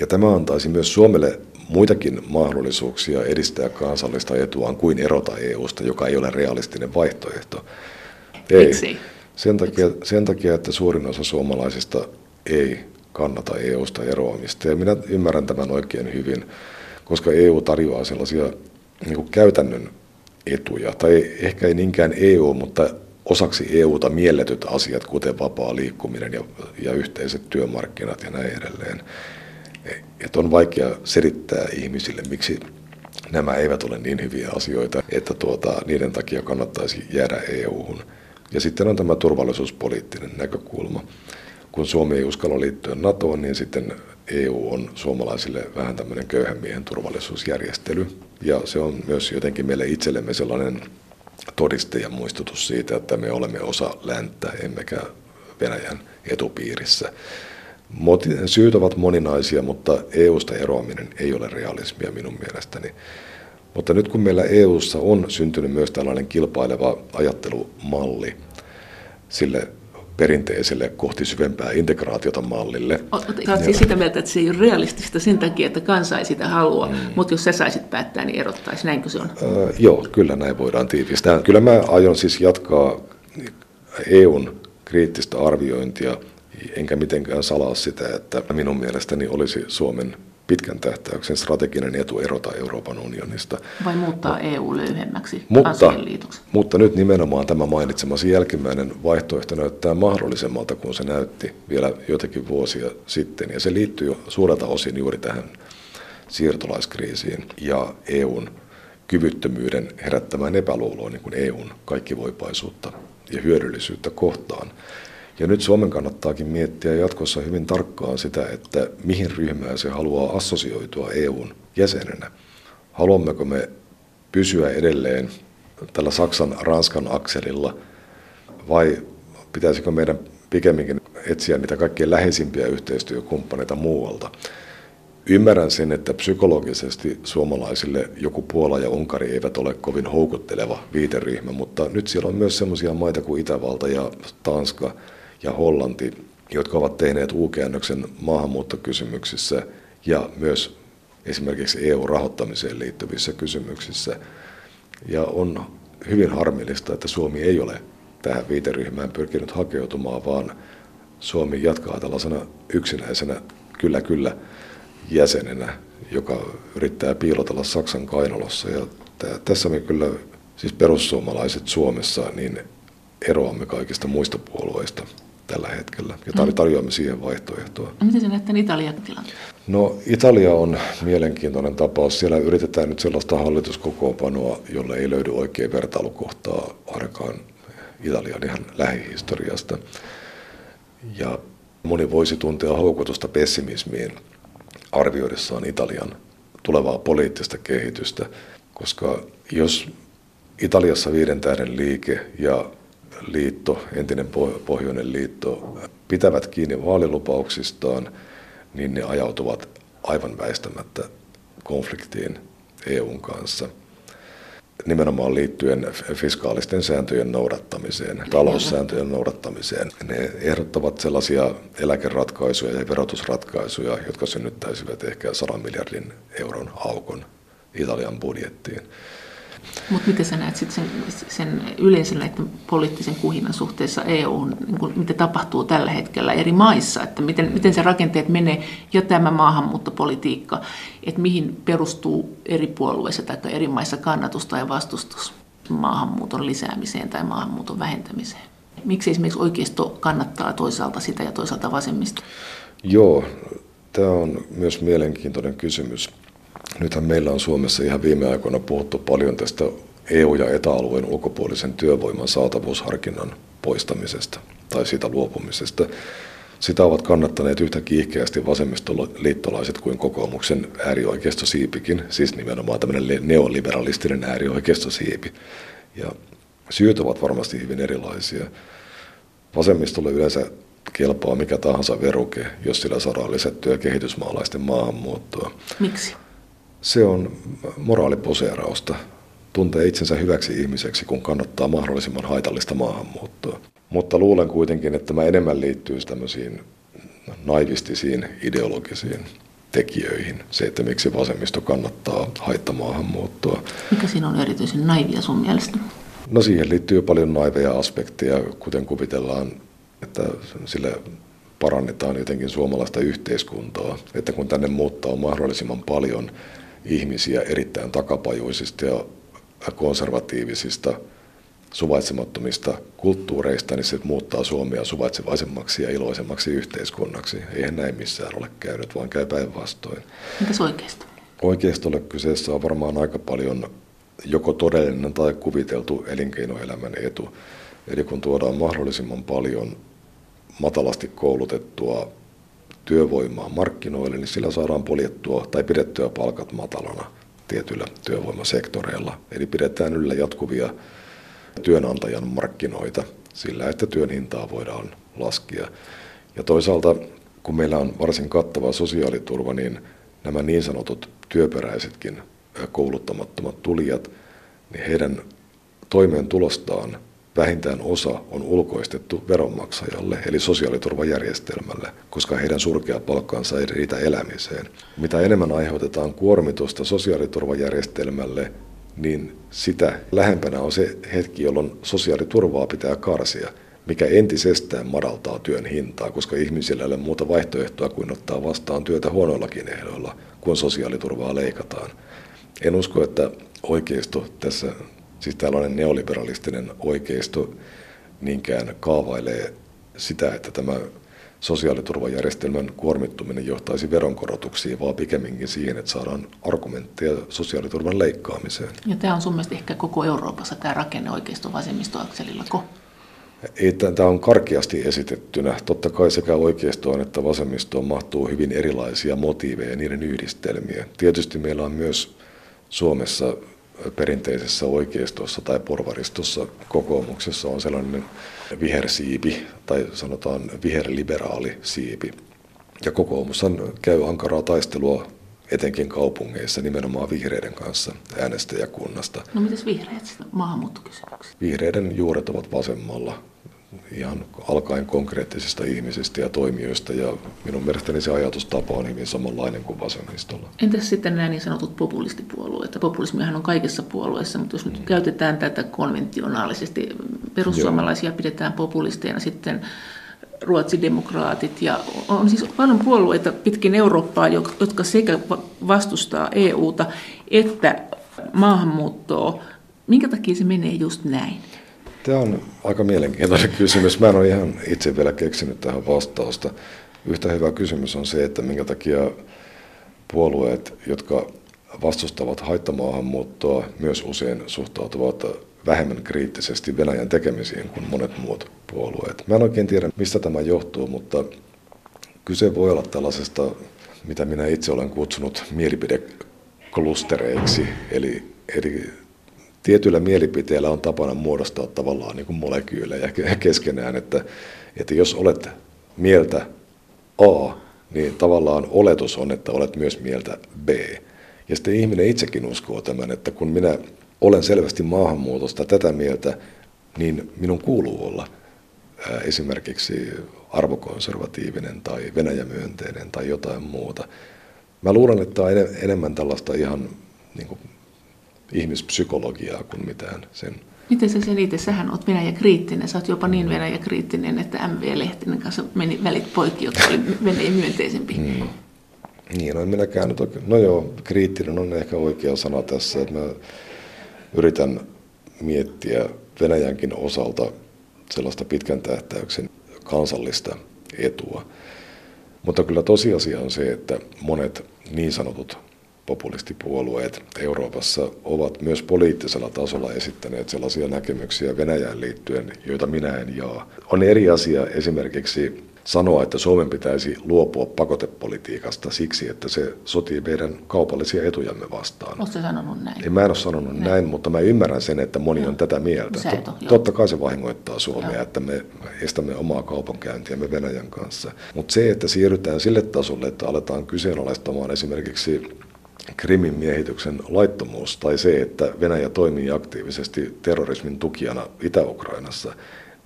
Ja tämä antaisi myös Suomelle muitakin mahdollisuuksia edistää kansallista etuaan kuin erota EUsta, joka ei ole realistinen vaihtoehto. Ei. Miksi? Sen takia, sen takia, että suurin osa suomalaisista ei kannata EUsta eroamista. Ja minä ymmärrän tämän oikein hyvin, koska EU tarjoaa sellaisia niin käytännön etuja, tai ehkä ei niinkään EU, mutta osaksi EUta mielletyt asiat, kuten vapaa liikkuminen ja, ja yhteiset työmarkkinat ja näin edelleen. Että on vaikea selittää ihmisille, miksi nämä eivät ole niin hyviä asioita, että tuota, niiden takia kannattaisi jäädä EU-hun. Ja sitten on tämä turvallisuuspoliittinen näkökulma. Kun Suomi ei uskalla liittyä NATOon, niin sitten EU on suomalaisille vähän tämmöinen köyhän miehen turvallisuusjärjestely. Ja se on myös jotenkin meille itsellemme sellainen todiste ja muistutus siitä, että me olemme osa länttä, emmekä Venäjän etupiirissä. Syyt ovat moninaisia, mutta EUsta eroaminen ei ole realismia minun mielestäni. Mutta nyt kun meillä EUssa on syntynyt myös tällainen kilpaileva ajattelumalli sille perinteiselle kohti syvempää integraatiota mallille. Olet siis sitä mieltä, että se ei ole realistista sen takia, että kansa ei sitä halua, mm. mutta jos sä saisit päättää, niin erottaisi. Näinkö se on? Äh, joo, kyllä näin voidaan tiivistää. Kyllä mä aion siis jatkaa EUn kriittistä arviointia, enkä mitenkään salaa sitä, että minun mielestäni olisi Suomen pitkän tähtäyksen strateginen etu erota Euroopan unionista. Vai muuttaa EU löyhemmäksi mutta, mutta nyt nimenomaan tämä mainitsemasi jälkimmäinen vaihtoehto näyttää mahdollisemmalta kuin se näytti vielä joitakin vuosia sitten. Ja se liittyy suurelta osin juuri tähän siirtolaiskriisiin ja EUn kyvyttömyyden herättämään epäluuloon niin kuin EUn kaikkivoipaisuutta ja hyödyllisyyttä kohtaan. Ja nyt Suomen kannattaakin miettiä jatkossa hyvin tarkkaan sitä, että mihin ryhmään se haluaa assosioitua EUn jäsenenä. Haluammeko me pysyä edelleen tällä Saksan-Ranskan akselilla vai pitäisikö meidän pikemminkin etsiä niitä kaikkein läheisimpiä yhteistyökumppaneita muualta. Ymmärrän sen, että psykologisesti suomalaisille joku Puola ja Unkari eivät ole kovin houkutteleva viiteryhmä, mutta nyt siellä on myös sellaisia maita kuin Itävalta ja Tanska – ja Hollanti, jotka ovat tehneet U-käännöksen maahanmuuttokysymyksissä ja myös esimerkiksi EU-rahoittamiseen liittyvissä kysymyksissä. Ja on hyvin harmillista, että Suomi ei ole tähän viiteryhmään pyrkinyt hakeutumaan, vaan Suomi jatkaa tällaisena yksinäisenä kyllä kyllä jäsenenä, joka yrittää piilotella Saksan kainalossa. Ja tässä me kyllä, siis perussuomalaiset Suomessa, niin eroamme kaikista muista puolueista tällä hetkellä ja mm. tarjoamme siihen vaihtoehtoa. Miten se näette Italian tilanteen? No Italia on mielenkiintoinen tapaus. Siellä yritetään nyt sellaista hallituskokoonpanoa, jolle ei löydy oikein vertailukohtaa ainakaan Italian ihan lähihistoriasta. Ja moni voisi tuntea houkutusta pessimismiin arvioidessaan Italian tulevaa poliittista kehitystä, koska jos Italiassa viiden tähden liike ja liitto, entinen Pohjoinen liitto, pitävät kiinni vaalilupauksistaan, niin ne ajautuvat aivan väistämättä konfliktiin EUn kanssa nimenomaan liittyen fiskaalisten sääntöjen noudattamiseen, taloussääntöjen noudattamiseen. Ne ehdottavat sellaisia eläkeratkaisuja ja verotusratkaisuja, jotka synnyttäisivät ehkä 100 miljardin euron aukon Italian budjettiin. Mutta miten sä näet sit sen, sen yleisen näiden poliittisen kuhinan suhteessa EU:hun, niin mitä tapahtuu tällä hetkellä eri maissa, että miten, miten se rakenteet menee ja tämä maahanmuuttopolitiikka, että mihin perustuu eri puolueissa tai eri maissa kannatus tai vastustus maahanmuuton lisäämiseen tai maahanmuuton vähentämiseen. Miksi esimerkiksi oikeisto kannattaa toisaalta sitä ja toisaalta vasemmista? Joo, tämä on myös mielenkiintoinen kysymys. Nythän meillä on Suomessa ihan viime aikoina puhuttu paljon tästä EU- ja etäalueen ulkopuolisen työvoiman saatavuusharkinnan poistamisesta tai siitä luopumisesta. Sitä ovat kannattaneet yhtä kiihkeästi vasemmistoliittolaiset kuin kokoomuksen äärioikeistosiipikin, siis nimenomaan tämmöinen neoliberalistinen äärioikeistosiipi. Ja syyt ovat varmasti hyvin erilaisia. Vasemmistolle yleensä kelpaa mikä tahansa veruke, jos sillä saadaan lisättyä kehitysmaalaisten maahanmuuttoa. Miksi? Se on moraaliposeerausta. Tuntee itsensä hyväksi ihmiseksi, kun kannattaa mahdollisimman haitallista maahanmuuttoa. Mutta luulen kuitenkin, että tämä enemmän liittyy tämmöisiin naivistisiin ideologisiin tekijöihin. Se, että miksi vasemmisto kannattaa haittamaahanmuuttoa. Mikä siinä on erityisen naivia sun mielestä? No siihen liittyy paljon naiveja aspekteja, kuten kuvitellaan, että sille parannetaan jotenkin suomalaista yhteiskuntaa. Että kun tänne muuttaa mahdollisimman paljon ihmisiä erittäin takapajuisista ja konservatiivisista suvaitsemattomista kulttuureista, niin se muuttaa Suomea suvaitsevaisemmaksi ja iloisemmaksi yhteiskunnaksi. Eihän näin missään ole käynyt, vaan käy päinvastoin. Mitäs oikeisto? Oikeistolle kyseessä on varmaan aika paljon joko todellinen tai kuviteltu elinkeinoelämän etu. Eli kun tuodaan mahdollisimman paljon matalasti koulutettua työvoimaa markkinoille, niin sillä saadaan poljettua tai pidettyä palkat matalana tietyillä työvoimasektoreilla. Eli pidetään yllä jatkuvia työnantajan markkinoita sillä, että työn hintaa voidaan laskea. Ja toisaalta kun meillä on varsin kattava sosiaaliturva, niin nämä niin sanotut työperäisetkin kouluttamattomat tulijat, niin heidän toimeentulostaan vähintään osa on ulkoistettu veronmaksajalle, eli sosiaaliturvajärjestelmälle, koska heidän surkea palkkaansa ei riitä elämiseen. Mitä enemmän aiheutetaan kuormitusta sosiaaliturvajärjestelmälle, niin sitä lähempänä on se hetki, jolloin sosiaaliturvaa pitää karsia, mikä entisestään madaltaa työn hintaa, koska ihmisillä ei ole muuta vaihtoehtoa kuin ottaa vastaan työtä huonoillakin ehdoilla, kun sosiaaliturvaa leikataan. En usko, että oikeisto tässä siis tällainen neoliberalistinen oikeisto niinkään kaavailee sitä, että tämä sosiaaliturvajärjestelmän kuormittuminen johtaisi veronkorotuksiin, vaan pikemminkin siihen, että saadaan argumentteja sosiaaliturvan leikkaamiseen. Ja tämä on sun mielestä ehkä koko Euroopassa tämä rakenne oikeisto vasemmistoakselillako? Ei, tämä on karkeasti esitettynä. Totta kai sekä oikeistoon että vasemmistoon mahtuu hyvin erilaisia motiiveja ja niiden yhdistelmiä. Tietysti meillä on myös Suomessa perinteisessä oikeistossa tai porvaristossa kokoomuksessa on sellainen vihersiipi tai sanotaan viherliberaali siipi. Ja kokoomus käy ankaraa taistelua etenkin kaupungeissa nimenomaan vihreiden kanssa äänestäjäkunnasta. No mitäs vihreät maahanmuuttokysymyksiä? Vihreiden juuret ovat vasemmalla ihan alkaen konkreettisista ihmisistä ja toimijoista ja minun mielestäni se ajatustapa on hyvin samanlainen kuin vasemmistolla. Entäs sitten nämä niin sanotut populistipuolueet? Populismihan on kaikissa puolueissa, mutta jos nyt käytetään tätä konventionaalisesti, perussuomalaisia Joo. pidetään populisteina sitten ruotsidemokraatit ja on siis paljon puolueita pitkin Eurooppaa, jotka sekä vastustaa EUta että maahanmuuttoa. Minkä takia se menee just näin? Tämä on aika mielenkiintoinen kysymys. Mä en ole ihan itse vielä keksinyt tähän vastausta. Yhtä hyvä kysymys on se, että minkä takia puolueet, jotka vastustavat haittamaahanmuuttoa, myös usein suhtautuvat vähemmän kriittisesti Venäjän tekemisiin kuin monet muut puolueet. Mä en oikein tiedä, mistä tämä johtuu, mutta kyse voi olla tällaisesta, mitä minä itse olen kutsunut mielipideklustereiksi, eli, eli tietyillä mielipiteillä on tapana muodostaa tavallaan niin kuin molekyylejä keskenään, että, että jos olet mieltä A, niin tavallaan oletus on, että olet myös mieltä B. Ja sitten ihminen itsekin uskoo tämän, että kun minä olen selvästi maahanmuutosta tätä mieltä, niin minun kuuluu olla esimerkiksi arvokonservatiivinen tai venäjämyönteinen tai jotain muuta. Mä luulen, että tämä on enemmän tällaista ihan niin kuin ihmispsykologiaa kuin mitään sen. Miten sä selität? Sähän oot Venäjä-kriittinen. Sä oot jopa niin Venäjä-kriittinen, että MV Lehtinen kanssa meni välit poikki, jotka oli (laughs) Venäjä myönteisempi. Hmm. Niin, no en minäkään nyt oikein. No joo, kriittinen on ehkä oikea sana tässä, että mä yritän miettiä Venäjänkin osalta sellaista pitkän tähtäyksen kansallista etua. Mutta kyllä tosiasia on se, että monet niin sanotut populistipuolueet Euroopassa ovat myös poliittisella tasolla esittäneet sellaisia näkemyksiä Venäjään liittyen, joita minä en jaa. On eri asia esimerkiksi sanoa, että Suomen pitäisi luopua pakotepolitiikasta siksi, että se sotii meidän kaupallisia etujamme vastaan. Oletko sanonut näin? Ei, mä en ole sanonut näin. näin, mutta mä ymmärrän sen, että moni on tätä mieltä. Tot, totta kai se vahingoittaa Suomea, joo. että me estämme omaa kaupankäyntiämme Venäjän kanssa. Mutta se, että siirrytään sille tasolle, että aletaan kyseenalaistamaan esimerkiksi Krimin miehityksen laittomuus tai se, että Venäjä toimii aktiivisesti terrorismin tukijana Itä-Ukrainassa,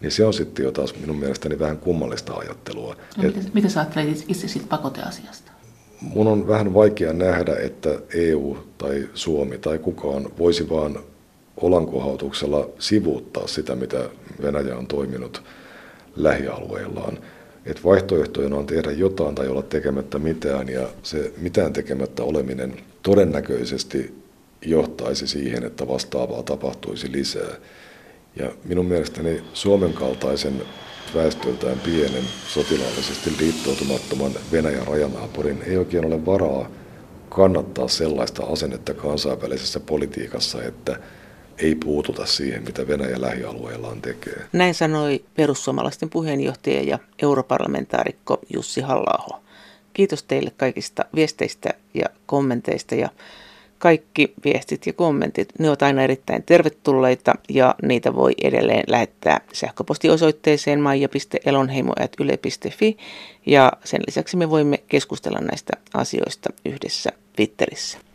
niin se on sitten jo taas minun mielestäni vähän kummallista ajattelua. No, Et, mitä, mitä sä ajattelet itse siitä pakoteasiasta? Mun on vähän vaikea nähdä, että EU tai Suomi tai kukaan voisi vaan olankohautuksella sivuuttaa sitä, mitä Venäjä on toiminut lähialueillaan että vaihtoehtoina on tehdä jotain tai olla tekemättä mitään, ja se mitään tekemättä oleminen todennäköisesti johtaisi siihen, että vastaavaa tapahtuisi lisää. Ja minun mielestäni Suomen kaltaisen väestöltään pienen, sotilaallisesti liittoutumattoman Venäjän rajanaapurin ei oikein ole varaa kannattaa sellaista asennetta kansainvälisessä politiikassa, että ei puututa siihen, mitä Venäjä lähialueillaan tekee. Näin sanoi perussuomalaisten puheenjohtaja ja europarlamentaarikko Jussi halla Kiitos teille kaikista viesteistä ja kommenteista ja kaikki viestit ja kommentit, ne ovat aina erittäin tervetulleita ja niitä voi edelleen lähettää sähköpostiosoitteeseen maija.elonheimo.yle.fi ja sen lisäksi me voimme keskustella näistä asioista yhdessä Twitterissä.